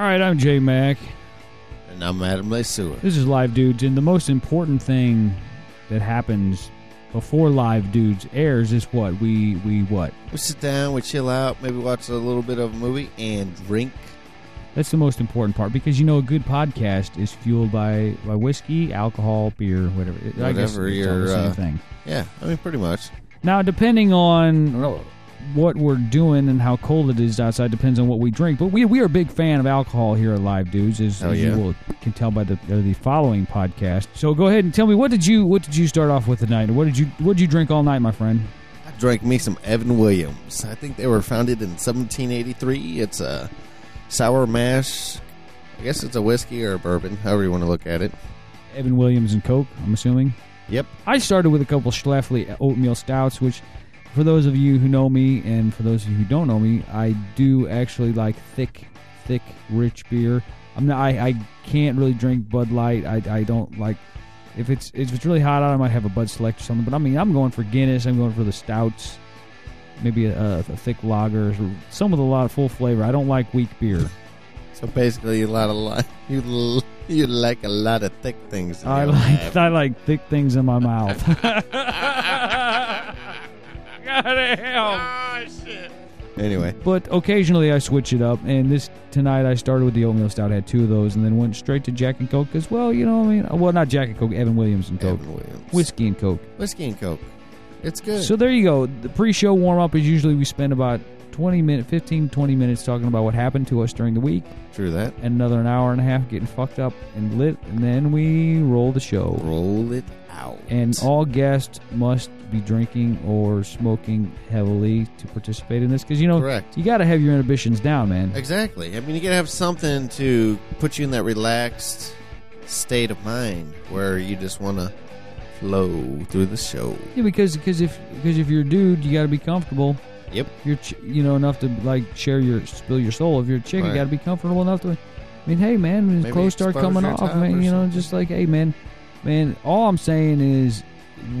All right, I'm Jay Mack. And I'm Adam Lesueur. This is Live Dudes, and the most important thing that happens before Live Dudes airs is what we we what? We sit down, we chill out, maybe watch a little bit of a movie, and drink. That's the most important part because you know a good podcast is fueled by by whiskey, alcohol, beer, whatever. I guess Whatever it's all the same uh, thing. Yeah, I mean, pretty much. Now, depending on what we're doing and how cold it is outside, depends on what we drink. But we we are a big fan of alcohol here at Live Dudes, as, as yeah. you will, can tell by the uh, the following podcast. So go ahead and tell me what did you what did you start off with tonight? What did you what did you drink all night, my friend? I drank me some Evan Williams. I think they were founded in 1783. It's a sour mash. I guess it's a whiskey or a bourbon, however you want to look at it. Evan Williams and Coke. I'm assuming. Yep. I started with a couple Schlafly oatmeal stouts, which, for those of you who know me, and for those of you who don't know me, I do actually like thick, thick, rich beer. I'm not. I, I can't really drink Bud Light. I, I don't like. If it's if it's really hot out, I might have a Bud Select or something. But I mean, I'm going for Guinness. I'm going for the stouts. Maybe a, a thick lager, some with a lot of full flavor. I don't like weak beer. So basically, a lot of li- you l- you like a lot of thick things. in I your like life. I like thick things in my mouth. Ah, Anyway, But occasionally I switch it up, and this tonight I started with the oatmeal stout. Had two of those, and then went straight to Jack and Coke as well. You know, what I mean, well, not Jack and Coke, Evan Williams and Coke, Evan Williams, whiskey and Coke. whiskey and coke. It's good. So there you go. The pre-show warm-up is usually we spend about 20 minutes, 15, 20 minutes talking about what happened to us during the week, True that. and another an hour and a half getting fucked up and lit, and then we roll the show. Roll it out. And all guests must be drinking or smoking heavily to participate in this, because you know correct. you got to have your inhibitions down, man. Exactly. I mean, you gotta have something to put you in that relaxed state of mind where you just want to flow through the show. Yeah, because because if because if you're a dude, you got to be comfortable. Yep. If you're ch- you know enough to like share your spill your soul. If you're a chick, you got to be comfortable enough to. I mean, hey man, when Maybe clothes start coming off, man, you know, something. just like hey man, man. All I'm saying is,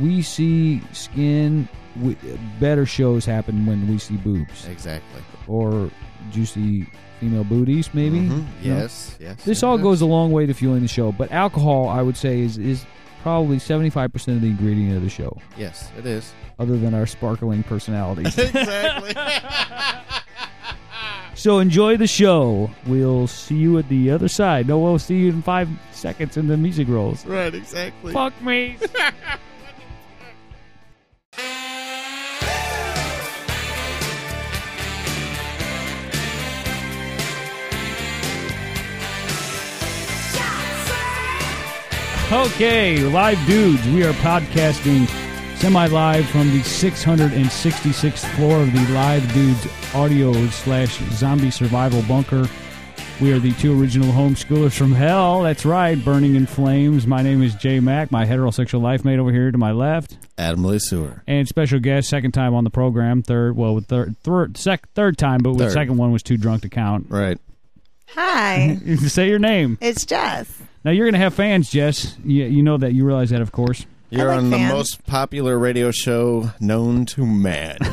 we see skin. We, better shows happen when we see boobs Exactly. or juicy female booties, maybe. Mhm. You know? Yes. Yes. This all does. goes a long way to fueling the show, but alcohol, I would say, is is probably 75% of the ingredient of the show, Yes, it is. other than our sparkling personalities. exactly. so enjoy the show. We'll see you at the other side. No, we'll see you in five seconds and the music rolls. right. Exactly. Fuck me. Okay, live dudes. We are podcasting semi live from the 666th floor of the Live Dudes audio slash zombie survival bunker. We are the two original homeschoolers from hell. That's right, burning in flames. My name is Jay Mack, my heterosexual life mate over here to my left. Adam Lesueur. And special guest, second time on the program, third, well, third, third, sec, third time, but the second one was too drunk to count. Right. Hi, Say your name. it's Jess. Now you're going to have fans, Jess. You, you know that. You realize that, of course. You're like on fans. the most popular radio show known to man.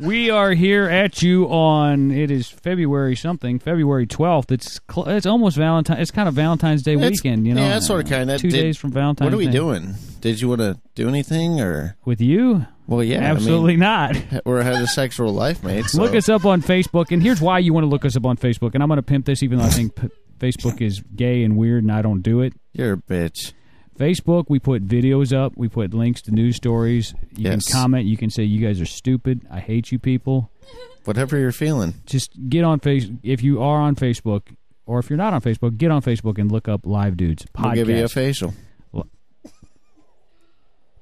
We are here at you on it is February something, February twelfth. It's cl- it's almost Valentine. It's kind of Valentine's Day It's- weekend, you know. yeah, it's sorta kinda. two Did- days from Valentine's. what are we Day. doing? Did you want to do anything or? with you? Well, yeah, Absolutely not. I mean, we're a sexual life mate. So. Look us up on Facebook, and here's why you want to look us up on Facebook. And I'm going to pimp this, even though I think p- Facebook is gay and weird, and I don't do it. You're a bitch. Facebook, we put videos up, we put links to news stories. You Yes. can comment, you can say you guys are stupid. I hate you people. Whatever you're feeling. Just get on face if you are on Facebook, or if you're not on Facebook, get on Facebook and look up Live Dudes podcast. We'll give you a facial.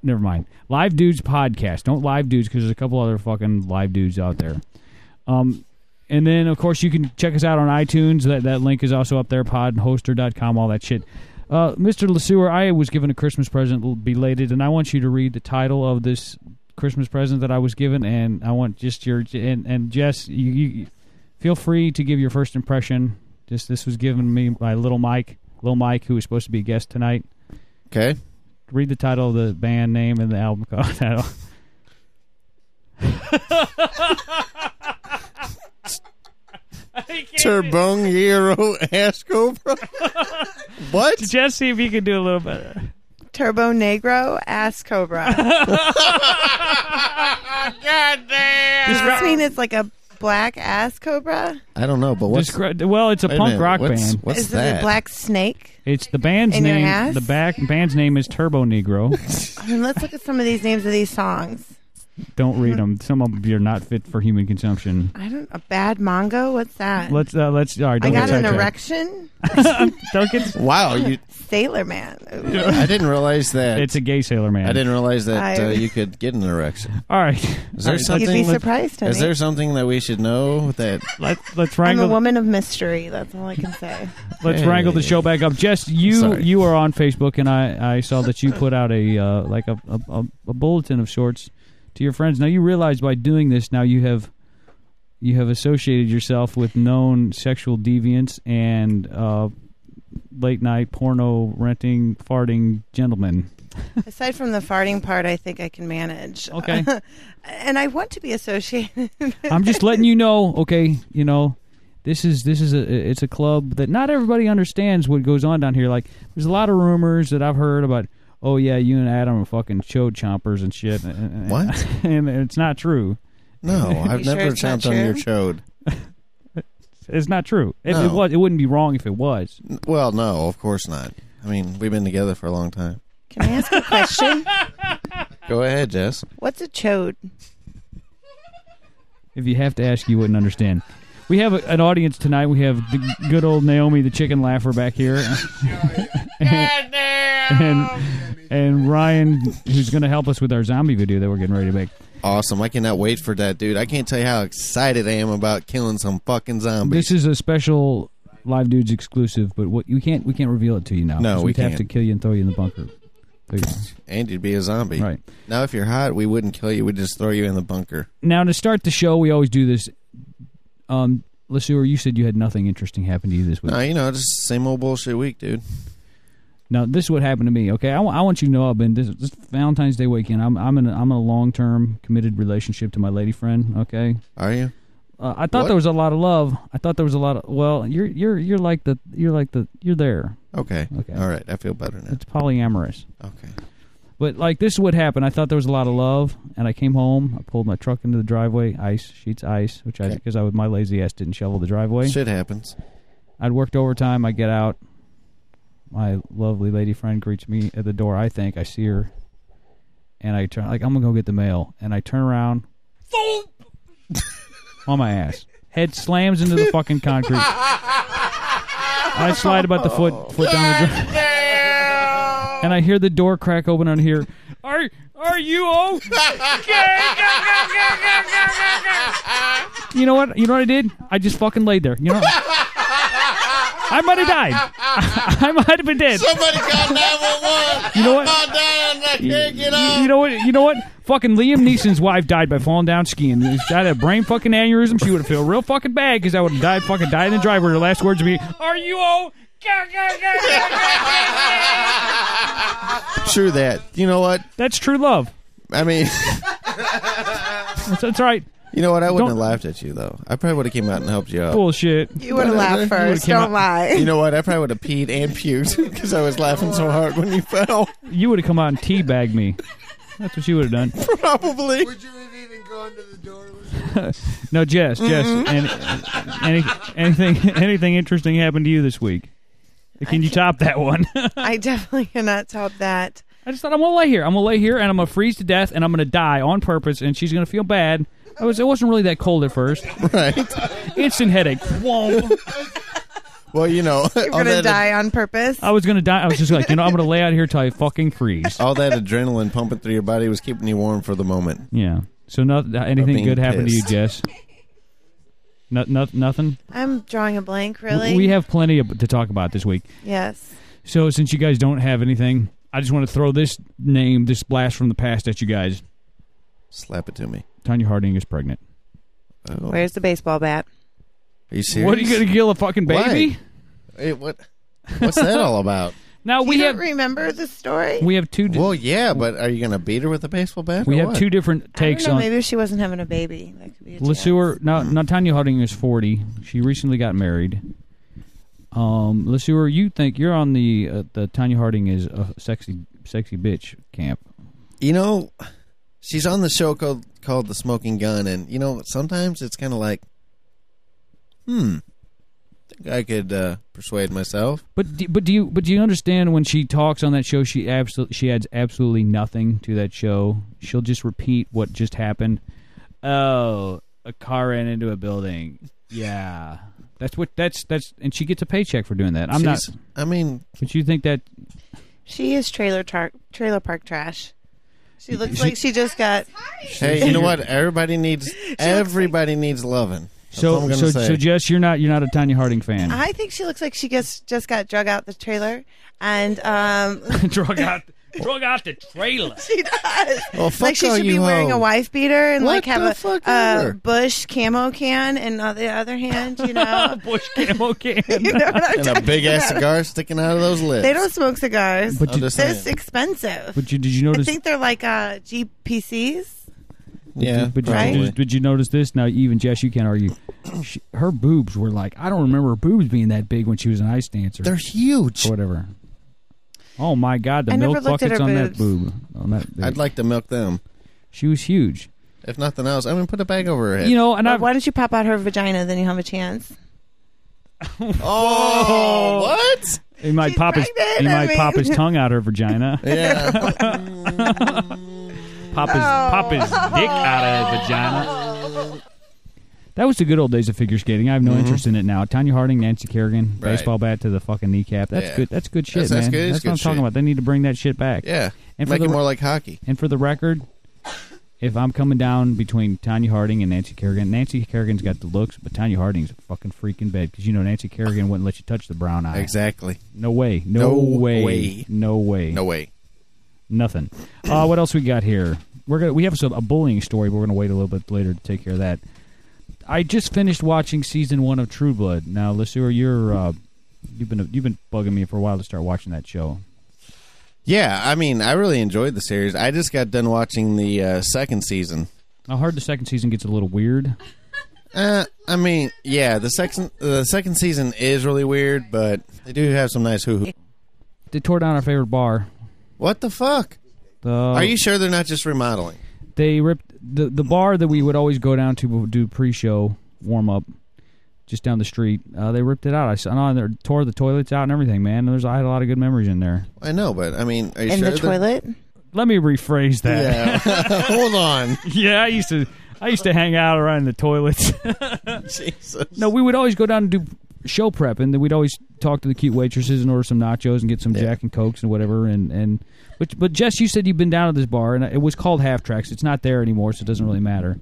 Never mind. Live Dudes podcast. Don't Live Dudes because there's a couple other fucking Live Dudes out there. Um, and then of course you can check us out on iTunes. That that link is also up there. Podhoster.com. All that shit. Uh, Mr. Lesueur, I was given a Christmas present belated, and I want you to read the title of this Christmas present that I was given, and I want just your and and Jess, you, you feel free to give your first impression. Just this was given me by Little Mike, Little Mike, who was supposed to be a guest tonight. Okay. Read the title of the band name and the album title. Turbone Hero Ass Cobra. what? Just see if you can do a little better. Turbonegro Ass Cobra. Does this mean it's like a black ass cobra? I don't know, but what's Descri- well, it's a wait punk minute, rock what's, band. What's Is that? it a black snake? It's the band's In your name. ass? The back band's name is Turbonegro. I mean, let's look at some of these names of these songs. Don't read them. Some of them are not fit for human consumption. I don't. A bad mongo? What's that? Let's uh, let's. All right, I don't got get an sidetracked. erection. Don't get. Wow, you! Sailor Man. Ooh. I didn't realize that. It's a gay sailor man. I didn't realize that I- uh, you could get an erection. All right, Is there You'd something? be with- surprised, honey. is there something that we should know that? let's let's I'm a woman of mystery. That's all I can say. Let's Hey. wrangle the show back up. Jess, you Sorry. you are on Facebook, and I I saw that you put out a uh, like a, a a- a bulletin of sorts to your friends. Now you realize by doing this, now you have you have associated yourself with known sexual deviants and uh, late night porno renting farting gentlemen. Aside from the farting part, I think I can manage. Okay. and I want to be associated. I'm just letting you know, okay, you know, this is this is a it's a club that not everybody understands what goes on down here. Like there's a lot of rumors that I've heard about oh yeah, you and Adam are fucking chode chompers and shit. and- What? And it's not true. No, I've You sure never it's chomped on your true? chode. It's not true. If it No. was, it wouldn't be wrong if it was. Well, no, of course not. I mean, we've been together for a long time. Can I ask a question? Go ahead, Jess. What's a chode? If you have to ask, you wouldn't understand. We have a, an audience tonight. We have the good old Naomi, the chicken laugher, back here, and and Ryan, who's going to help us with our zombie video that we're getting ready to make. Awesome. I cannot wait for that, dude. I can't tell you how excited I am about killing some fucking zombies. This is a special live dudes exclusive, but what you can't we can't reveal it to you now. No, we we'd have can't. to kill you and throw you in the bunker. Please. and you'd be a zombie. Right Now, if you're hot, we wouldn't kill you. We'd just throw you in the bunker. now to start the show, we always do this. Um, Lesueur, you said you had nothing interesting happen to you this week. No, you know, just same old bullshit week, dude. Now this is what happened to me. Okay, I I want you to know I've been this, this Valentine's Day weekend. I'm I'm in a, I'm in a long term committed relationship to my lady friend. Okay, Are you? uh, I thought What? there was a lot of love. I thought there was a lot of well, you're you're you're like the you're like the you're there. Okay. Okay. All right. I feel better now. It's polyamorous. Okay. But like this is what happened. I thought there was a lot of love, and I came home. I pulled my truck into the driveway, ice sheets, ice, which I Okay. because I was my lazy ass didn't shovel the driveway. Shit happens. I'd worked overtime. I get out. My lovely lady friend greets me at the door. I think I see her, and I turn like I'm gonna go get the mail, and I turn around, on my ass. Head slams into the fucking concrete. I slide about the foot foot down the drive, and I hear the door crack open on here. Are are you okay? You know what? You know what I did? I just fucking laid there. You know. I might have died. I might have been dead. Somebody call 911. You know what? I'm down. I can't get You, up. you know what? You know what? Fucking Liam Neeson's wife died by falling down skiing. She's got a brain fucking aneurysm. She would have felt real fucking bad because I would have died fucking died in the driver. Her last words would be, "Are you oh?" True that. You know what? That's true love. I mean, That's, that's right. you know what? I wouldn't Don't- have laughed at you though. I probably would have came out and helped you out. Bullshit. You would have laughed first. came Don't out- lie. You know what? I probably would have peed and puked because I was laughing so hard when you fell. You would have come out and teabagged me. That's what you would have done. Probably. Would you have even gone to the door? No, Jess, Jess, Mm-hmm. any, any, anything, anything interesting happened to you this week? Can you top that one? I definitely cannot top that. I just thought I'm gonna lay here. I'm gonna lay here and I'm gonna freeze to death and I'm gonna die on purpose and she's gonna feel bad. I was it wasn't really that cold at first. Right. Instant headache. Whoa. Well, you know, You're gonna that, die on purpose. I was gonna die. I was just like, you know, I'm gonna lay out here till I fucking freeze. all that adrenaline pumping through your body was keeping you warm for the moment. Yeah. So not anything being good happened to you. Jess? No, no, nothing. I'm drawing a blank. Really? We have plenty of, to talk about this week. Yes. So since you guys don't have anything, I just want to throw this name, this blast from the past at you guys. Slap it to me. Tonya Harding is pregnant. Oh. Where's the baseball bat? Are you serious? What are you gonna kill a fucking baby? Why? Hey, what? What's that all about? Now we you have don't remember the story? we have two. di- Well, yeah, but are you going to beat her with a baseball bat? we or have what? two different I don't takes know. on. Maybe she wasn't having a baby, that could be a Lesueur, chance. now, now Tonya Harding is 40. She recently got married. Um, Lesueur, you think you're on the uh, the Tonya Harding is a sexy sexy bitch camp? You know, she's on the show called called The Smoking Gun, and you know sometimes it's kind of like, hmm, think I could uh, persuade myself. But do, but do you but do you understand when she talks on that show she absolutely she adds absolutely nothing to that show. She'll just repeat what just happened. Oh, a car ran into a building. Yeah. That's what that's that's and she gets a paycheck for doing that. I'm not I mean, but you think that She is trailer tar- trailer park trash. She looks She- like she just got. hey, you know what? Everybody needs everybody needs loving. That's all so so say. so Jess, you're not you're not a Tonya Harding fan. I think she looks like she just just got drug out the trailer, and um, drug out drug out the trailer. she does. Well, fuck like she should you be wearing a wife beater and What like have the a uh. Bush camo can, and on the other hand, you know, Bush camo can. you know what I'm and a talking big ass about. cigar sticking out of those lips. They don't smoke cigars. But you, just This saying. expensive. but you did you notice? I notice? think they're like uh, GPCs. Yeah, but you, Right? did, did you notice this? Now, even Jess, you can't argue. She, her boobs were like I don't remember her boobs being that big when she was an ice dancer They're huge. or whatever. Oh my God, the I milk buckets on that boob. On that, I'd like to milk them. she was huge. If nothing else, I'm gonna put a bag over her head. You know, and Well, why don't you pop out her vagina? Then you have a chance. oh, what? he might She's pop his pregnant, he I might pop his tongue out her vagina. Yeah. pop his pop his dick out of his vagina. That was the good old days of figure skating. I have no interest in it now. Tonya Harding, Nancy Kerrigan, Mm-hmm. Right. baseball bat to the fucking kneecap. That's Yeah. good. That's good shit, That's- that's man. good. It's That's what I'm talking shit. about. They need to bring that shit back. yeah. And for Make the it more like hockey. and for the record, if I'm coming down between Tonya Harding and Nancy Kerrigan, Nancy Kerrigan's got the looks, but Tonya Harding's a fucking freak in bed because you know Nancy Kerrigan wouldn't let you touch the brown eye. Exactly. No way. No, No way. way. No way. No way. Nothing. Uh, what else we got here? We're gonna we have some, a bullying story. But we're gonna wait a little bit later to take care of that. I just finished watching season one of True Blood. Now, Lesueur, you're uh, you've been you've been bugging me for a while to start watching that show. Yeah, I mean, I really enjoyed the series. I just got done watching the uh, second season. I heard the second season gets a little weird. Uh, I mean, yeah, the second the second season is really weird, but they do have some nice hoo hoo. They tore down our favorite bar. What the fuck? The, Are you sure they're not just remodeling? They ripped the the bar that we would always go down to do pre-show warm up, just down the street. Uh, they ripped it out. I saw they tore the toilets out and everything. Man, there's I had a lot of good memories in there. I know, but I mean, are you In sure the toilet? Let me rephrase that. Yeah. Hold on. Yeah, I used to I used to hang out around the toilets. Jesus. no, we would always go down and do show prep, and then we'd always talk to the cute waitresses and order some nachos and get some Yeah. Jack and Cokes and whatever. And and but but Jess, you said you've been down at this bar, and it was called Half Tracks. It's not there anymore, so it doesn't really matter.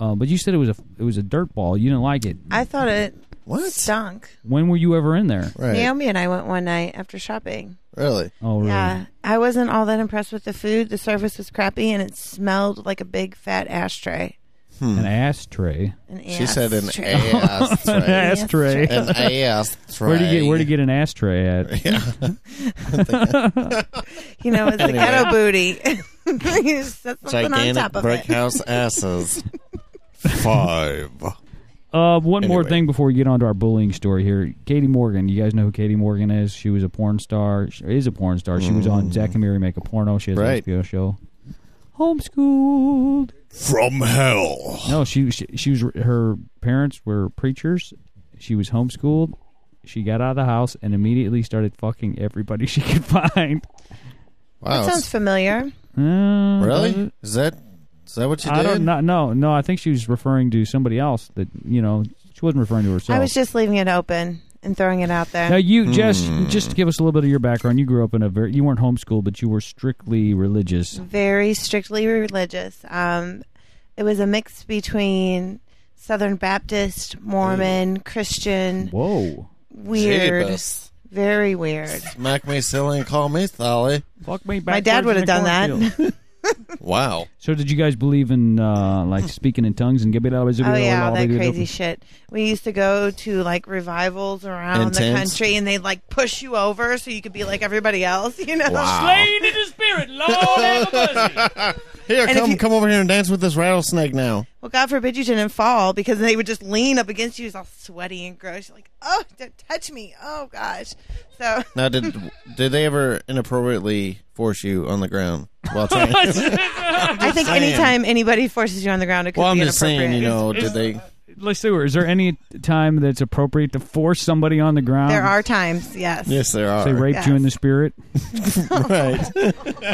Uh, but you said it was a it was a dirt ball. You didn't like it. I thought it What? stunk. When were you ever in there? Right. Naomi and I went one night after shopping. Really? Oh, really? Yeah, I wasn't all that impressed with the food. The service was crappy, and it smelled like a big fat ashtray. An ashtray. An She said an ashtray. ass An ashtray. An ass tray. Where do you get where would you get an ashtray at? You know, it's the Anyway. ghetto booty. you just set something on Gigantic top brick it. house asses. Five. Uh, one more thing before we get on to our bullying story here. Katie Morgan, you guys know who Katie Morgan is? She was a porn star. She is a porn star. She was on Zack and Miri Make a Porno. She has Right. an HBO show. Homeschooled. From hell. No, she, she she was her parents were preachers. She was homeschooled. She got out of the house and immediately started fucking everybody she could find. Wow. That sounds familiar. Uh, really? Is that is that what you I did? don't know. No, no. I think she was referring to somebody else. That you know, she wasn't referring to herself. I was just leaving it open and throwing it out there. Now you just Hmm. just to give us a little bit of your background. You grew up in a very you weren't homeschooled, but you were strictly religious. Very strictly religious. Um, it was a mix between Southern Baptist, Mormon, Christian, Whoa! weird, Jeebus. very weird. Smack me silly and call me Sally. Fuck me. Back. My dad would have done that. cornfield. Wow. So did you guys believe in uh, like speaking in tongues and get it out of Oh yeah, all that crazy shit. We used to go to like revivals around the Intense. country, and they'd like push you over so you could be like everybody else. You know, Wow. Slain in the spirit, Lord have mercy. Here, And come you- come over here and dance with this rattlesnake now. well, God forbid you didn't fall because they would just lean up against you, all sweaty and gross. You're like, oh, don't touch me. Oh gosh. So Now, did did they ever inappropriately force you on the ground while trying? I think saying. anytime anybody forces you on the ground, it could well, I'm be just saying, you inappropriate. know, did they? Let's see. Is there any time that's appropriate to force somebody on the ground? There are times, yes. Yes, there are. They raped you in the spirit. right.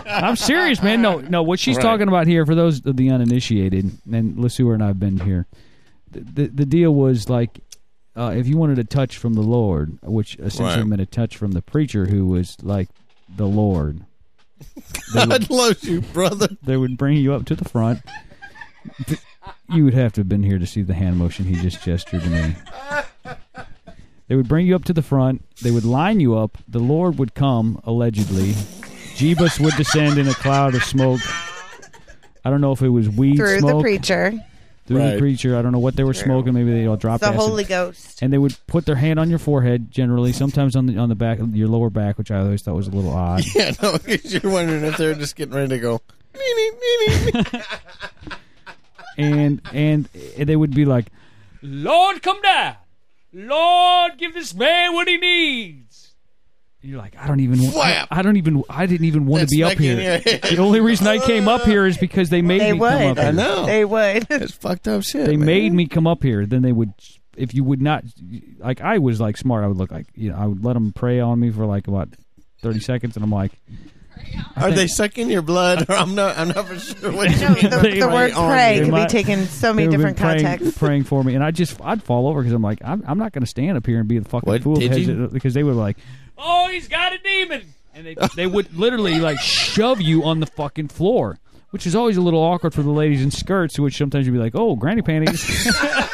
I'm serious, man. No, no. What she's Right. talking about here, for those of the uninitiated, and Lesueur and I've been here. The, the the deal was like, uh, if you wanted a touch from the Lord, which essentially Right. meant a touch from the preacher, who was like the Lord, they would, God loves you, brother. they would bring you up to the front. You would have to have been here to see the hand motion he just gestured to me. They would bring you up to the front. They would line you up. The Lord would come, allegedly. Jebus would descend in a cloud of smoke. I don't know if it was weed Through smoke the preacher, through Right. the preacher. I don't know what they were True. smoking. Maybe they all dropped the acid. Holy Ghost. and they would put their hand on your forehead, generally. Sometimes on the on the back, of your lower back, which I always thought was a little odd. Yeah, no, 'cause you're wondering if they're just getting ready to go. and and they would be like, "Lord, come down, Lord, give this man what he needs." And you're like, I don't even, I, I don't even, I didn't even want That's to be up here. The only reason I came up here is because they made They me come would. up I here. know. They would. It's fucked up shit. They man. made me come up here. Then they would, if you would not, like I was like smart. I would look like, you know, I would let them pray on me for like about thirty seconds, and I'm like, I Are they sucking your blood? Or I'm not. I'm not for sure. What you No, mean the, the word pray you. They could be taken so many different be praying, contexts. praying for me, and I just I'd fall over because I'm like I'm, I'm not going to stand up here and be the fucking What, fool did you? it- because they were like, oh, he's got a demon, and they they would literally like shove you on the fucking floor. Which is always a little awkward for the ladies in skirts, which sometimes you'd be like, "Oh, granny panties."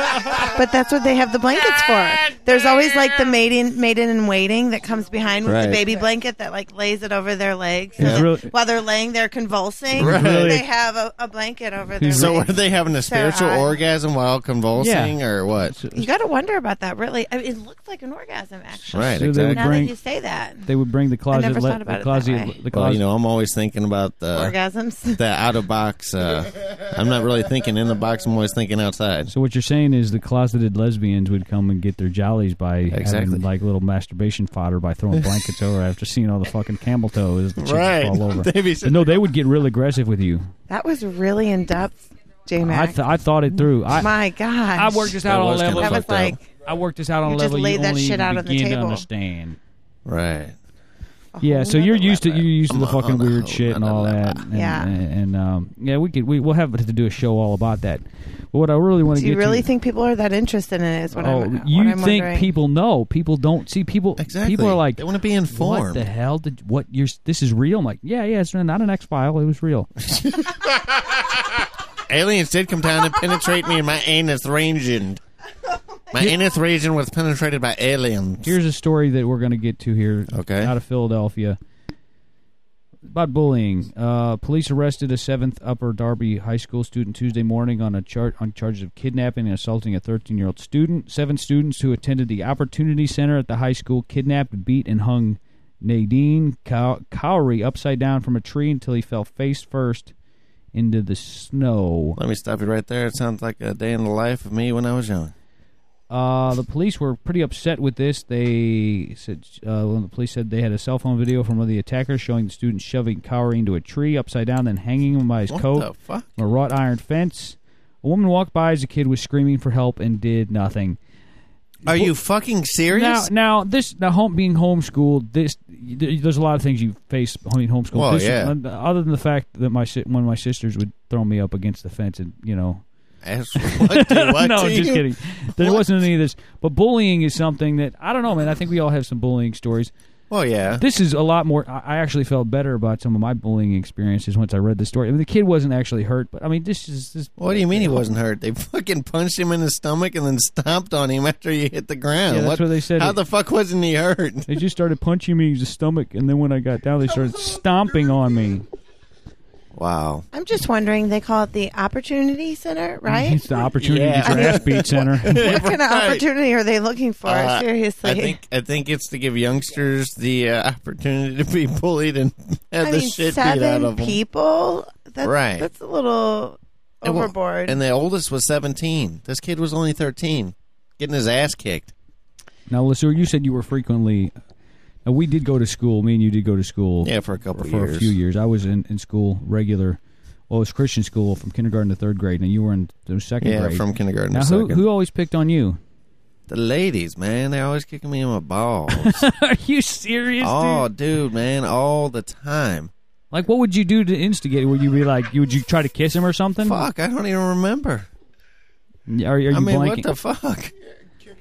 But that's what they have the blankets for. There's always like the maiden maiden in waiting that comes behind with Right. the baby blanket that like lays it over their legs. So He's that really- while they're laying there convulsing, Right. they have a, a blanket over their So are they having a spiritual high. orgasm while convulsing, or what? You got to wonder about that. Really, I mean, it looks like an orgasm actually. Right, So they would exactly. Now bring- that you say that, they would bring the closet, never thought about the it closet, that way. the Well, closet. you know, I'm always thinking about the orgasms. the out of box. Uh, I'm not really thinking in the box. I'm always thinking outside. So what you're saying is the closeted lesbians would come and get their jollies by Exactly. having like little masturbation fodder by throwing blankets over after seeing all the fucking camel toes the Right. fall over. They'd But no, they would get real aggressive with you. that was really in depth, J I Mac. th- I thought it through. I My God, I worked this out That on a was kinda level. That was fucked up. like I worked this out on You a just laid you that only shit out on the table. understand. right. A Yeah, so you're used to you're used to the fucking weird shit and all that. And, Yeah. and, and, um, yeah, we could we we'll have to do a show all about that. But what I really want to Do get you really to, think people are that interested in it? Is what oh, I'm. what you I'm think wondering. people know? People don't see people. Exactly. People are like, they want to be What informed. the hell did what you're? This is real. I'm like, yeah, yeah, it's not an X file. It was real. Aliens did come down and penetrate me in my anus region. My anus region was penetrated by aliens. Here's a story that we're going to get to here. Okay. Out of Philadelphia. About bullying. Uh, police arrested a seventh Upper Darby High School student Tuesday morning on a char- on charges of kidnapping and assaulting a 13 year old student. Seven students who attended the Opportunity Center at the high school kidnapped, beat, and hung Nadine Cow- Cowrie upside down from a tree until he fell face first into the snow. Let me stop you right there. It sounds like a day in the life of me when I was young. Uh, the police were pretty upset with this. They said, uh, when the police said they had a cell phone video from one of the attackers showing the student shoving Cowrie into a tree upside down, then hanging him by his What coat the fuck? on a wrought iron fence. A woman walked by as the kid was screaming for help and did nothing. Are you fucking serious? now this now home being homeschooled. This there's a lot of things you face being homeschooled. Well, This- yeah. Other than the fact that my one of my sisters would throw me up against the fence and you know Ask what to what no, just kidding. There What? wasn't any of this. But bullying is something that I don't know, man. I think we all have some bullying stories. Well, yeah. This is a lot more. I actually felt better about some of my bullying experiences once I read the story. I mean, the kid wasn't actually hurt, but I mean, this is this. What do you mean he wasn't hurt? They fucking punched him in the stomach and then stomped on him after he hit the ground. Yeah, that's what they said. How the fuck wasn't he hurt? They just started punching me in the stomach, and then when I got down, they started stomping on me. Wow. I'm just wondering. They call it the Opportunity Center, right? It's the Opportunity Yeah. Grass Beat Center. what kind of Right. opportunity are they looking for? Uh, Seriously. I think I think it's to give youngsters the uh, opportunity to be bullied and have I the mean, shit beat out seven of them. people. That's, Right. That's a little And well- overboard. And the oldest was 17. This kid was only 13, getting his ass kicked. now, Lesueur, you said you were frequently. Now, we did go to school. Me and you did go to school. Yeah, for a couple for years. a few years. I was in, in school regular. Well, it was Christian school from kindergarten to third grade, and you were in the second Yeah, grade. from kindergarten now, to who second. who always picked on you? The ladies, man, they're always kicking me in my balls. Are you serious, oh, dude? dude, man, all the time. Like, what would you do to instigate? Would you be like, you would you try to kiss him or something? Fuck, I don't even remember. Are, are you I mean, blanking? what the fuck?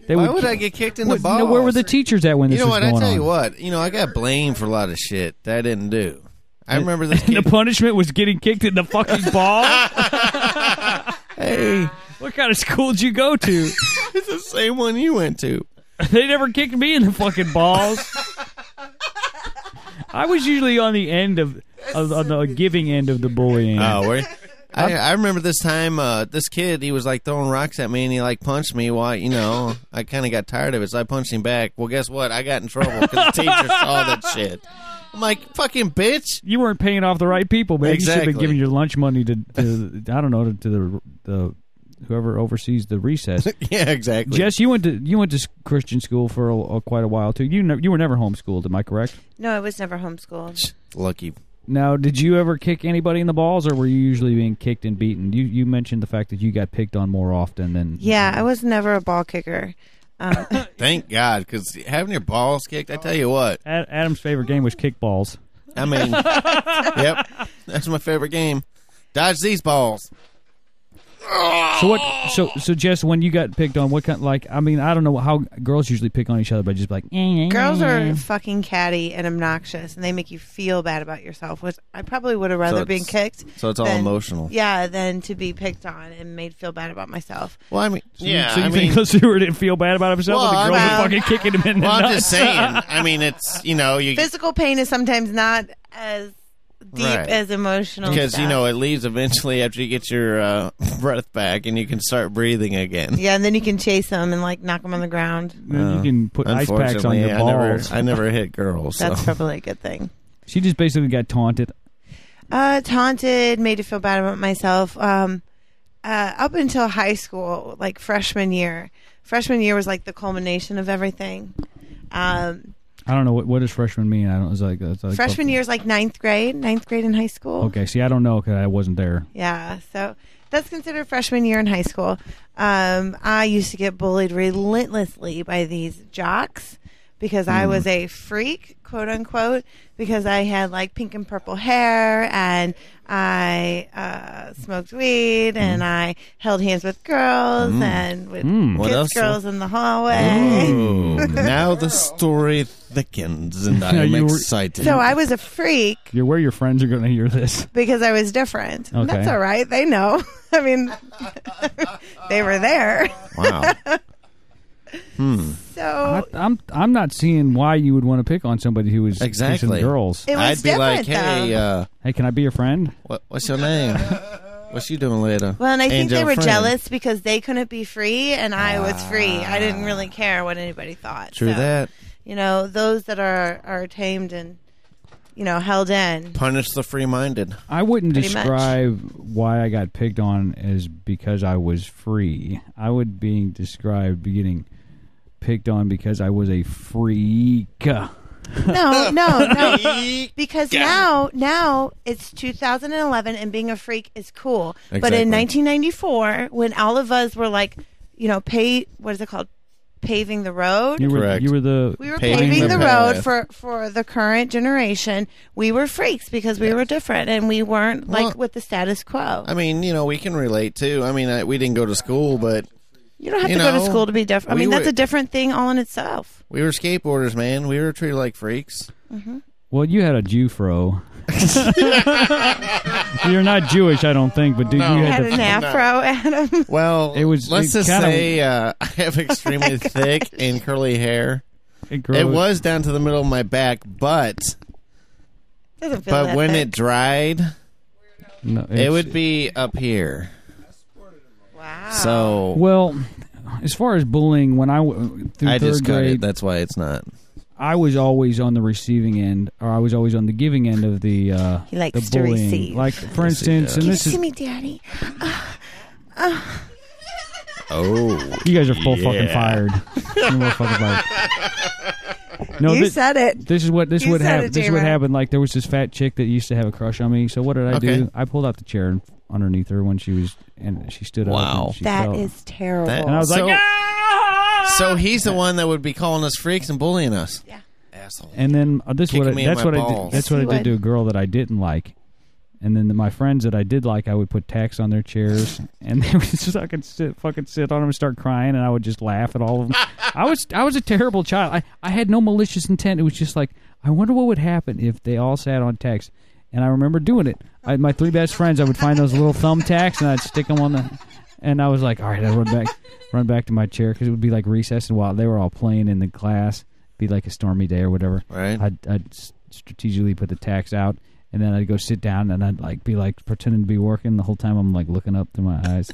They Why would- would I get kicked in What- the balls? no, where were the teachers at when this You know was what? I going tell on? you what. You know, I got blamed for a lot of shit that I didn't do. I remember this the punishment was getting kicked in the fucking ball. hey, what kind of school did you go to? it's the same one you went to. They never kicked me in the fucking balls. I was usually on the end of, of on the giving end of the bullying. Oh, where? I, I remember this time, uh, this kid, he was like throwing rocks at me and he like punched me while, you know, I kind of got tired of it, so I punched him back. Well, guess what? I got in trouble because the teacher saw that shit. I'm like, fucking bitch. You weren't paying off the right people, man. You should have Exactly. been giving your lunch money to, to I don't know, to, to the the whoever oversees the recess. yeah, exactly. Jess, you went to you went to s- Christian school for a, a- quite a while too. You ne- you were never homeschooled, am I correct? no, I was never homeschooled. Lucky. Now, did you ever kick anybody in the balls, or were you usually being kicked and beaten? You you mentioned the fact that you got picked on more often than Yeah, I was never a ball kicker. Um, Thank God, because having your balls kicked, I tell you what. Ad- Adam's favorite game was kickballs. I mean, yep, that's my favorite game. Dodge these balls. So what? So so Jess, when you got picked on, what kind? Like, I mean, I don't know how girls usually pick on each other, but just like eh, eh, girls are eh. fucking catty and obnoxious, and they make you feel bad about yourself. Which I probably would have rather it's- been kicked. So it's all than- emotional. Yeah, than to be picked on and made feel bad about myself. Well, I mean, yeah, So you I think mean, Stewart didn't feel bad about himself? Well, and the I girls mean- were fucking kicking him in the well, I'm nuts? just saying. I mean, it's you know, you Physical pain is sometimes not as deep Right. as emotional. because you know it leaves eventually after you get your uh, breath back and you can start breathing again. Yeah, and then you can chase them and like knock them on the ground. Then you can put ice packs on Unfortunately, your I never, balls. I never hit girls. That's so. probably a good thing. She just basically got taunted. Uh, taunted, made to feel bad about myself. Um, uh, up until high school, like freshman year. Freshman year was like the culmination of everything. Um, I don't know what what does freshman mean. I don't. It's like, it's like freshman year is like ninth grade, ninth grade in high school. Okay, see, I don't know because I wasn't there. Yeah, so that's considered freshman year in high school. Um, I used to get bullied relentlessly by these jocks because I was a freak, quote unquote, because I had like pink and purple hair and I uh, smoked weed and I held hands with girls and with Mm. Kiss else? girls in the hallway. Ooh, now the story thickens, and I'm you were- excited. So I was a freak You're where your friends are going to hear this. because I was different. Okay. That's all right. They know. I mean, they were there. wow. So I, I'm I'm not seeing why you would want to pick on somebody who was Exactly. kissing girls. It was I'd be like, hey, uh, hey, can I be your friend? what, what's your name? What's you doing later? Well, and I think Angel they were friend. jealous because they couldn't be free and I was free. I didn't really care what anybody thought. True So, that. You know, those that are are tamed and you know held in. Punish the free-minded. I wouldn't Pretty much. describe why I got picked on as because I was free. I would being described getting picked on because I was a freak. No, no, no. Because now, now it's 2011, and being a freak is cool. But Exactly. in 1994, when all of us were like, you know, pay what is it called, paving the road. You were Correct. you were the we were Paving paving, the the, road path. for for the current generation. We were freaks because we were different, and we weren't Well- like with the status quo. I mean, you know, we can relate too. I mean, I, we didn't go to school, but you don't have you to go to school to be different. I we mean, that's were- a different thing all in itself. we were skateboarders, man. We were treated like freaks. well. You had a Jew fro. You're not Jewish, I don't think, but dude, No. you Had had an the, afro, Adam. Well, It was- Let's it just kinda- say uh, I have extremely thick and curly hair. it, grows. It was down to the middle of my back, but Doesn't feel but when thick. it dried, No, It would be up here. Wow. So Well, as far as bullying, when I w- through I third just cut grade, it. That's why it's not. I was always on the receiving end, or I was always on the giving end of the uh, He likes the to bullying. receive. Like for Yes, he instance, does. and Give this it is to me, Daddy. Oh, you guys are full fucking Yeah. fired. You're full fucking fired. No, you thi- said it. This is what this You would said happen. it, This is what J-Mac. happened. Like there was this fat chick that used to have a crush on me. So what did I Okay. do? I pulled out the chair and underneath her when she was and she stood up. Wow. and she That fell. is terrible. That- And I was So- like, ah! so he's the one that would be calling us freaks and bullying us. Yeah. Asshole. And then uh, this is what I, me in that's my what I balls. did. That's what I Yes, did to a would. girl that I didn't like. And then the, my friends that I did like, I would put tacks on their chairs, and they would just fucking sit, fucking sit on them and start crying, and I would just laugh at all of them. I was, I was a terrible child. I, I had no malicious intent. It was just like, I wonder what would happen if they all sat on tacks. And I remember doing it. I, my three best friends, I would find those little thumbtacks, and I'd stick them on the. And I was like, all right, I run back, run back to my chair because it would be like recess, and while they were all playing in the class, be like a stormy day or whatever. Right. I'd, I'd strategically put the tacks out, and then I'd go sit down, and I'd like be like pretending to be working the whole time. I'm like looking up through my eyes,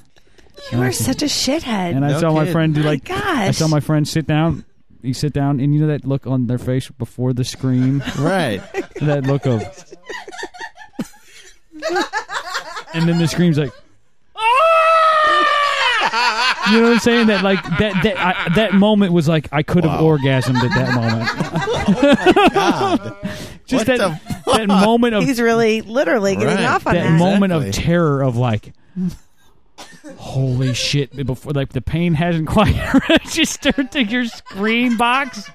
You are such a shithead. and I No saw my friend do My like gosh. I saw my friend sit down. You sit down, and you know that look on their face before the scream, right. that look of, and then the scream's like. Ah! You know what I'm saying? That like that that I, that moment was like I could have Wow. orgasmed at that moment. Just What that that moment of He's really literally getting Right. off on that that. moment of Exactly. terror of like holy shit before like the pain hasn't quite registered to your screen box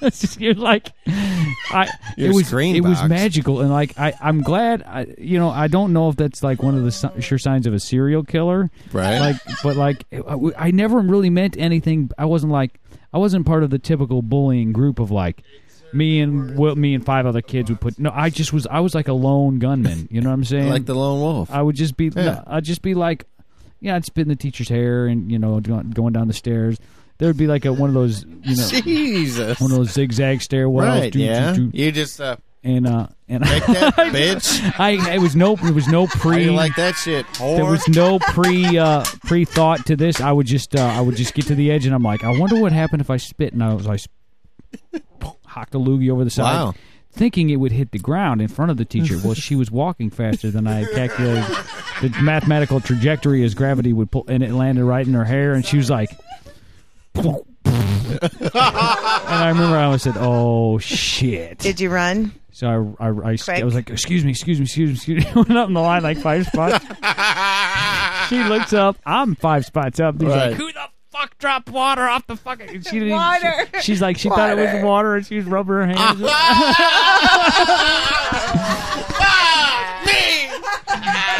it's just you're like I Your it was it was magical and like I I'm glad I you know I don't know if that's like one of the si- sure signs of a serial killer Right. like but like I, I never really meant anything I wasn't like I wasn't part of the typical bullying group of like me and well, me and five other kids would put no I just was I was like a lone gunman you know what I'm saying like the lone wolf. I would just be Yeah. I'd just be like yeah I'd spit in the teacher's hair and you know going down the stairs there would be like a one of those you know Jesus. one of those zigzag stairwells right. doo, doo, Yeah. doo. You just uh, and uh and that, bitch. I it was no it was no pre you like that shit? Whore? there was no pre uh, pre thought to this. I would just uh, I would just get to the edge and I'm like, I wonder what happened if I spit and I was like, hocked a loogie over the side, Wow. thinking it would hit the ground in front of the teacher. well, she was walking faster than I had calculated. The mathematical trajectory as gravity would pull, and it landed right in her hair, and she was like. And I remember I always said, "Oh shit!" Did you run? So I, I, I, I was like, "Excuse me, excuse me, excuse me." Excuse me. Went up in the line like five spots. she looks up. I'm five spots up. He's Right. like, "Who the fuck dropped water off the fucking?" and She didn't. Water. She, she's like, she thought it was Water. water, and she was rubbing her hands.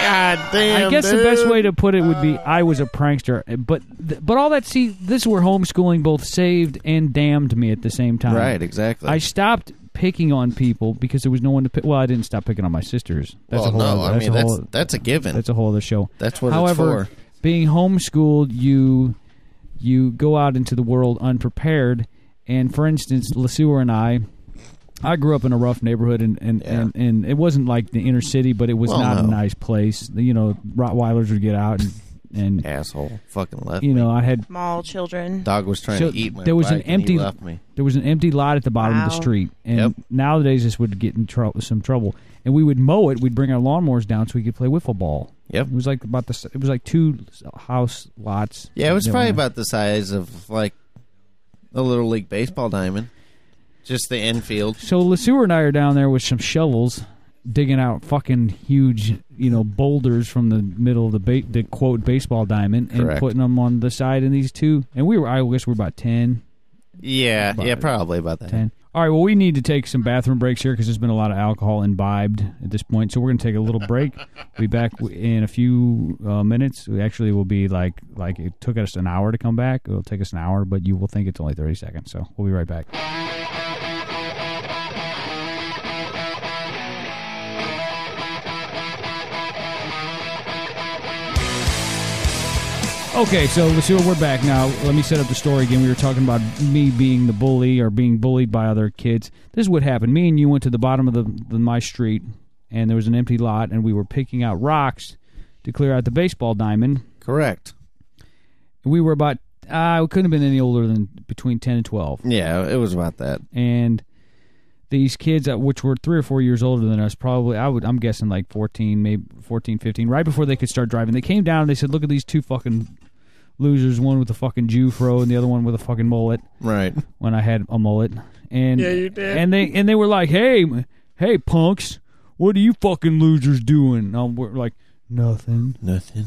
God damn. I guess the best way to put it would be I was a prankster, but but all that see this is where homeschooling both saved and damned me at the same time. Right. Exactly. I stopped picking on people because there was no one to pick. Well, I didn't stop picking on my sisters. That's well, a whole no. other, I that's mean, a that's whole, that's a given. that's a whole other show. That's what However, it's for. being homeschooled, you you go out into the world unprepared. And for instance, Lesueur and I, I grew up in a rough neighborhood, and and, Yeah. and, and it wasn't like the inner city, but it was Well, not a nice place. You know, Rottweilers would get out, and, and Asshole. Fucking left. you me. know, I had small children. Dog was trying So to eat my there was an bike and empty- left me. there was an empty lot at the bottom of the street, and Yep. nowadays this would get in trou- some trouble. And we would mow it. We'd bring our lawnmowers down so we could play wiffle ball. Yep. It was like about the. It was like two house lots. Yeah, it was probably about the size of like a little league baseball diamond. Just the infield. So Lesueur and I are down there with some shovels, digging out fucking huge, you know, boulders from the middle of the ba- the quote baseball diamond, and Correct. putting them on the side in these two. And we were, I guess, we are about 10, Yeah, About- yeah, probably about that. 10. All right, well, we need to take some bathroom breaks here because there's been a lot of alcohol imbibed at this point. So we're going to take a little break. We'll be back in a few uh, minutes. We actually will be like like it took us an hour to come back. It'll take us an hour, but you will think it's only 30 seconds. So we'll be right back. Okay, so let's see what we're back now. Let me set up the story again. We were talking about me being the bully or being bullied by other kids. This is what happened. Me and you went to the bottom of the, the my street, and there was an empty lot, and we were picking out rocks to clear out the baseball diamond. Correct. We were about uh, we couldn't have been any older than between ten and twelve, Yeah, it was about that. and these kids, which were three or four years older than us, probably I would I'm guessing like 14, maybe 14, 15, right before they could start driving. They came down and they said, "Look at these two fucking losers, one with a fucking Jew fro and the other one with a fucking mullet." Right. When I had a mullet, and Yeah, you did. and they and they were like, "Hey, hey, punks, what are you fucking losers doing?" Um, we're like, "Nothing. Nothing.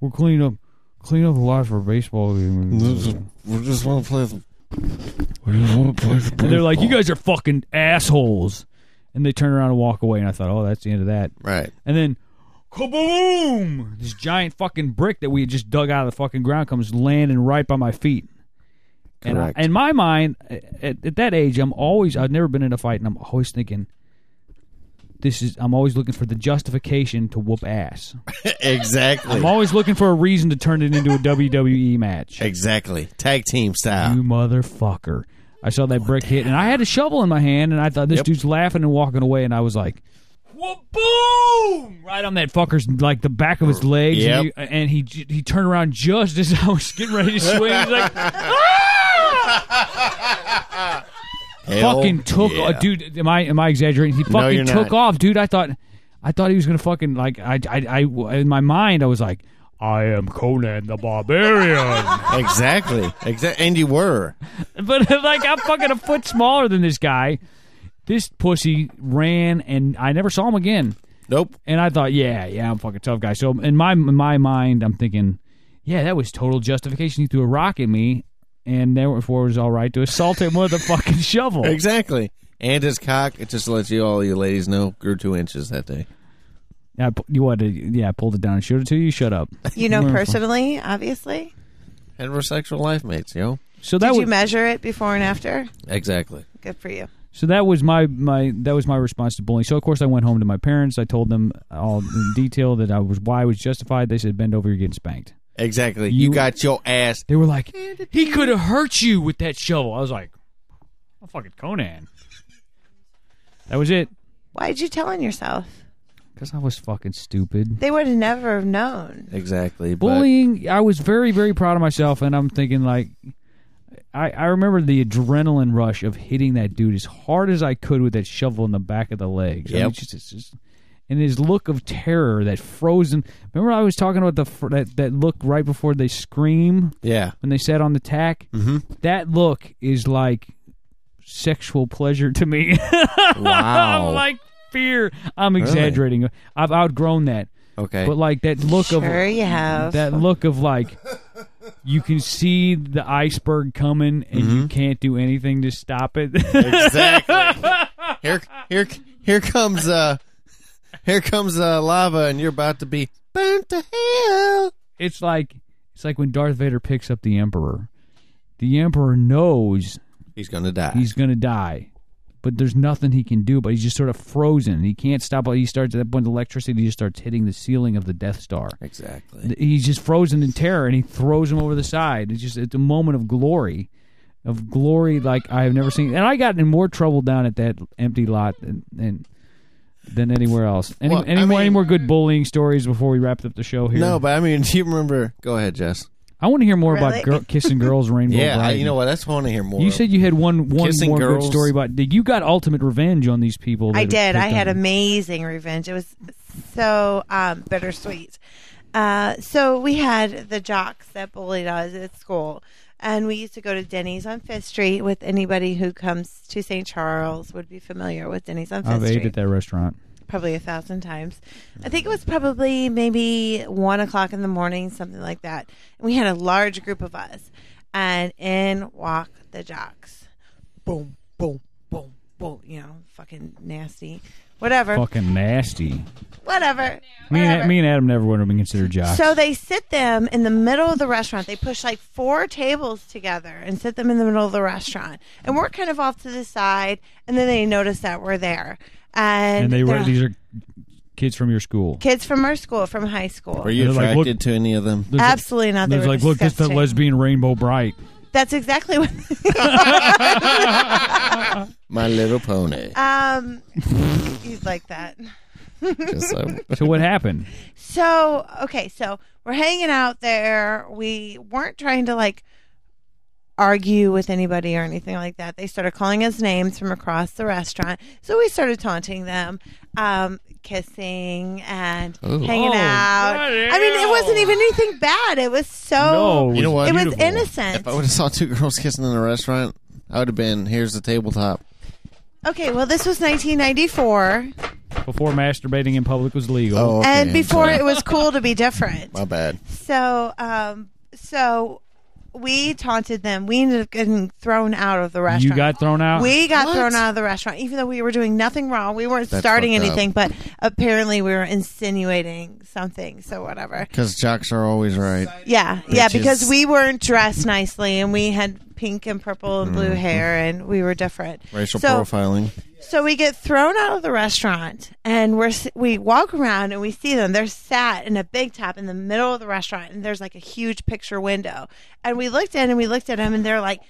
We're cleaning up, cleaning up the lot for a baseball game." We just want to play. And they're like, "You guys are fucking assholes," and they turn around and walk away. And I thought, "Oh, that's the end of that." right. And then, kaboom! This giant fucking brick that we had just dug out of the fucking ground comes landing right by my feet. And I, Correct. in my mind, at, at that age, I'm always I've never been in a fight, and I'm always thinking, this is I'm always looking for the justification to whoop ass. exactly. I'm always looking for a reason to turn it into a WWE match. exactly. Tag team style. You motherfucker. I saw that brick hit, and I had a shovel in my hand, and I thought this Yep. dude's laughing and walking away, and I was like, "Whoa, boom!" Right on that fucker's like the back of his legs, and, he, and he he turned around just as I was getting ready to swing. He's like, ah! Hell "Fucking took, yeah. uh, dude." Am I am I exaggerating? He fucking you're took not. off, dude. I thought I thought he was gonna fucking like I I, I in my mind I was like. I am Conan the Barbarian. Exactly. Exactly. And you were. But like I'm fucking a foot smaller than this guy. This pussy ran and I never saw him again. Nope. And I thought, yeah, yeah, I'm a fucking tough guy. So in my in my mind, I'm thinking, yeah, that was total justification. He threw a rock at me, and therefore it was all right to assault him with a fucking shovel. Exactly. And his cock, it just lets you all you ladies know, grew two inches that day. Yeah, I you wanted to, yeah, I pulled it down and showed it to you. Shut up. You know We're fine. personally, obviously. Heterosexual life mates, yo. Know? So that Did was you measure it before and after? Exactly. Good for you. so that was my my that was my response to bullying. So of course I went home to my parents. I told them all in detail that I was why I was justified. They said, "Bend over, you're getting spanked." Exactly. You- You, got your ass. They were like, he could have hurt you with that shovel. I was like, I'm fucking Conan. That was it. Why did you tell on yourself? Because I was fucking stupid. They would have never have known. Exactly. But Bullying, I was very, very proud of myself, and I'm thinking, like, I, I remember the adrenaline rush of hitting that dude as hard as I could with that shovel in the back of the legs. I mean, Yep. just, just, and his look of terror, that frozen. Remember, I was talking about the that, that look right before they scream yeah. when they sat on the tack? Mm-hmm. that look is like sexual pleasure to me. Wow. I'm like fear. I'm exaggerating. I've outgrown that. Okay. But like that look Sure, of you have. that look of like you can see the iceberg coming and Mm-hmm. you can't do anything to stop it. exactly. here, here, here comes uh, here comes uh, lava, and you're about to be burnt to hell. it's like it's like when Darth Vader picks up the Emperor. The Emperor knows He's gonna die. he's gonna die. But there's nothing he can do. But he's just sort of frozen. He can't stop. He starts at that point. Electricity just starts hitting the ceiling of the Death Star. exactly. He's just frozen in terror, and he throws him over the side. It's just it's a moment of glory, of glory like I have never seen. And I got in more trouble down at that empty lot and, than, than anywhere else. Any, Well, any I more any mean- more good bullying stories before we wrap up the show here? No, but I mean, do you remember? Go ahead, Jess. I want to hear more Really? about girl, kissing girls, Rainbow Yeah, I, Bright. you know what? That's what I want to hear more. You of. said you had one one Kissing more girls. good story about did you got ultimate revenge on these people. I had did. I picked had on you. amazing revenge. It was so um, bittersweet. Uh, so we had the jocks that bullied us at school, and we used to go to Denny's on Fifth Street. With anybody who comes to St. Charles would be familiar with Denny's on oh, Fifth I've ate at that restaurant. probably a thousand times. I think it was probably maybe one o'clock in the morning, something like that. And we had a large group of us, and in walk the jocks. Boom, boom, boom, boom. You know, fucking nasty. Whatever. Fucking nasty. Whatever. Me and, Whatever. me and Adam never would have been considered jocks. So they sit them in the middle of the restaurant. They push like four tables together and sit them in the middle of the restaurant. And we're kind of off to the side. And then they notice that we're there. And, and they were they're- uh, these are kids from your school. kids from our school, from high school. Were you They're like, attracted look- to any of them? Absolutely not. They're were like, look, it's the disgusting. lesbian Rainbow Brite. That's exactly what. My Little Pony. um, he's like that. Just so- So what happened? So okay, so we're hanging out there. We weren't trying to like argue with anybody or anything like that. They started calling us names from across the restaurant, so we started taunting them, um, kissing and Ooh. hanging Oh, out. I mean, it wasn't even anything bad. It was so. no, You know what? It was beautiful. innocent. if I would have saw two girls kissing in a restaurant, I would have been, here's the tabletop. Okay, well, this was 1994, Before masturbating in public was legal. Oh, okay. and before it was cool to be different. My bad. So, um, so we taunted them. We ended up getting thrown out of the restaurant. you got thrown out. We got What? thrown out of the restaurant, even though we were doing nothing wrong. We weren't That's starting fucked up. anything, but apparently we were insinuating something. So whatever. Because jocks are always right. Yeah, yeah, because we weren't dressed nicely and we had pink and purple and blue Mm-hmm. hair and we were different. Racial So- profiling. So we get thrown out of the restaurant, and we're we walk around and we see them. They're sat in a big top in the middle of the restaurant, and there's like a huge picture window. And we looked in and we looked at them, and they're like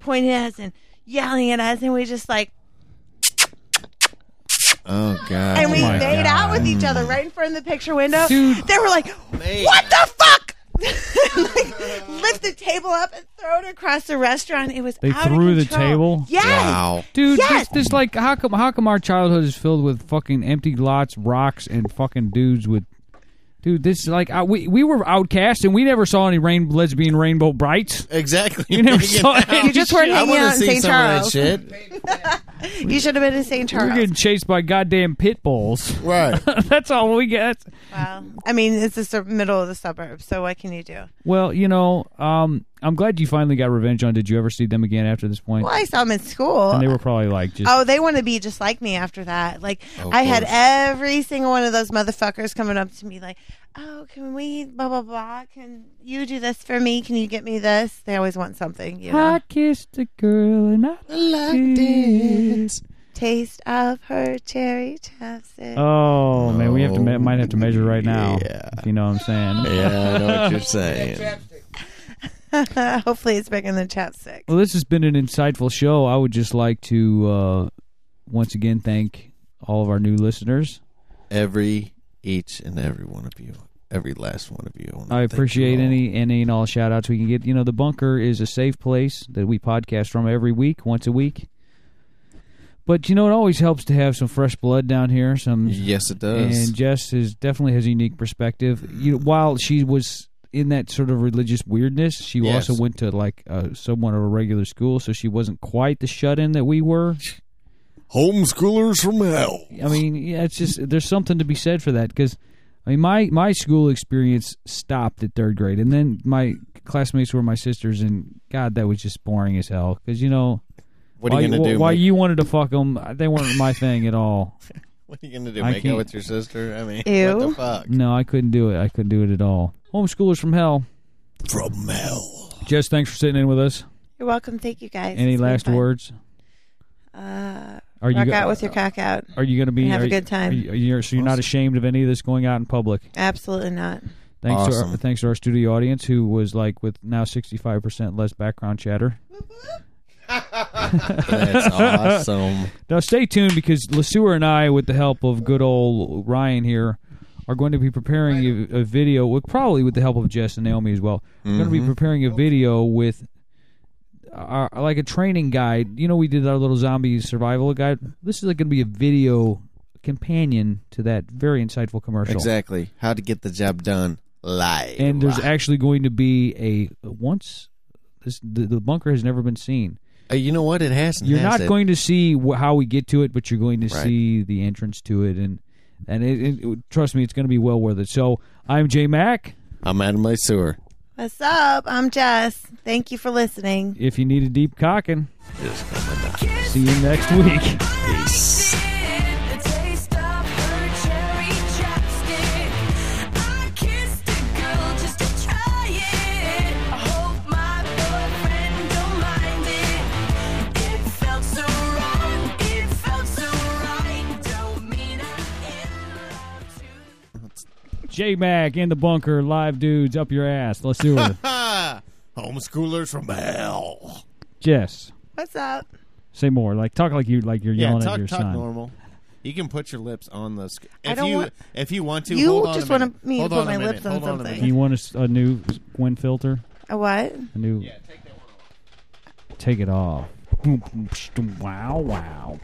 pointing at us and yelling at us, and we just like Oh, God. and we my made God. out with each other right in front of the picture window. Dude. They were like, "What the fuck!" Like, lift the table up and throw it across the restaurant. It was They out of threw the control. table? Yes. Wow. Dude, Yes. this, this like how come how come our childhood is filled with fucking empty lots, rocks, and fucking dudes with. Dude, this is like uh, we we were outcast and we never saw any rain lesbian rainbow brights. Exactly. You never saw any You just weren't hanging out in see St. some Charles. of that shit. You should have been in St. Charles. We're getting chased by goddamn pit bulls. Right. That's all we get. Well, I mean, it's the middle of the suburbs, so what can you do? Well, you know, um, I'm glad you finally got revenge on. Did you ever see them again after this point? Well, I saw them in school. And they were probably like just. Oh, they want to be just like me after that. Like Of I had every single one of those motherfuckers coming up to me like, "Oh, can we blah blah blah? Can you do this for me? Can you get me this?" They always want something, you know. I kissed a girl and I liked it. Taste of her cherry chapstick. Oh man, we have to me- oh, might have to measure right now. Yeah. If you know what I'm saying. Yeah, I know what you're saying. Hopefully, it's back in the chapstick. Well, this has been an insightful show. I would just like to uh, once again thank all of our new listeners. Every, each and every one of you. Every last one of you. wanna I appreciate you any any and all shout outs we can get. You know, the bunker is a safe place that we podcast from every week, once a week. But you know, it always helps to have some fresh blood down here. Some Yes, it does. and Jess is definitely has a unique perspective. You know, while she was in that sort of religious weirdness, she Yes. also went to like uh, somewhat of a regular school, so she wasn't quite the shut in that we were. Homeschoolers from hell. I mean, yeah, it's just there's something to be said for that because I mean, my my school experience stopped at third grade, and then my classmates were my sisters, and God, that was just boring as hell. Because you know, What are why, you gonna do? why make- you wanted to fuck them, they weren't my thing at all. What are you gonna do? I Make out with your sister? I mean, Ew. what the fuck? No, I couldn't do it. I couldn't do it at all. Homeschoolers from hell. From hell. Jess, thanks for sitting in with us. You're welcome. Thank you guys. Any It's last words? Uh, Are you rock go- out with your cock out. Are you going to be Have are a you- good time. Are you, are you- so you're not ashamed of any of this going out in public. Absolutely not. Thanks to our, thanks to our studio audience who was like with now 65% less background chatter. That's awesome. Now stay tuned because LeSueur and I, with the help of good old Ryan here, are going to be preparing a, a video. With probably with the help of Jess and Naomi as well. We're going to be Mhm. preparing a video with. Our, like a training guide, you know, we did our little zombie survival guide. This is like going to be a video companion to that very insightful commercial. Exactly. How to get the job done live. And there's actually going to be a once this the, the bunker has never been seen. Uh, you know what? It hasn't. You're has not it? going to see wh- how we get to it, but you're going to Right. see the entrance to it, and and it, it, it- trust me, it's going to be well worth it. So I'm Jay Mack. I'm out of my sewer. What's up? I'm Jess. Thank you for listening. If you need a deep cocking, Just coming out. see you next week. Peace. J Mac in the bunker, live dudes up your ass. Let's do it. Homeschoolers from hell. Jess, What's up? say more. Like talk like you like you're Yeah, yelling talk, at your talk son. normal. You can put your lips on the. Sc- I if don't you want- if you want to, You hold on just a minute. want me to Hold put on a my minute. lips on Hold a something. minute. You want a s- a, new wind filter? A what? A new. Yeah, take that one off. Take it off. Wow! Wow!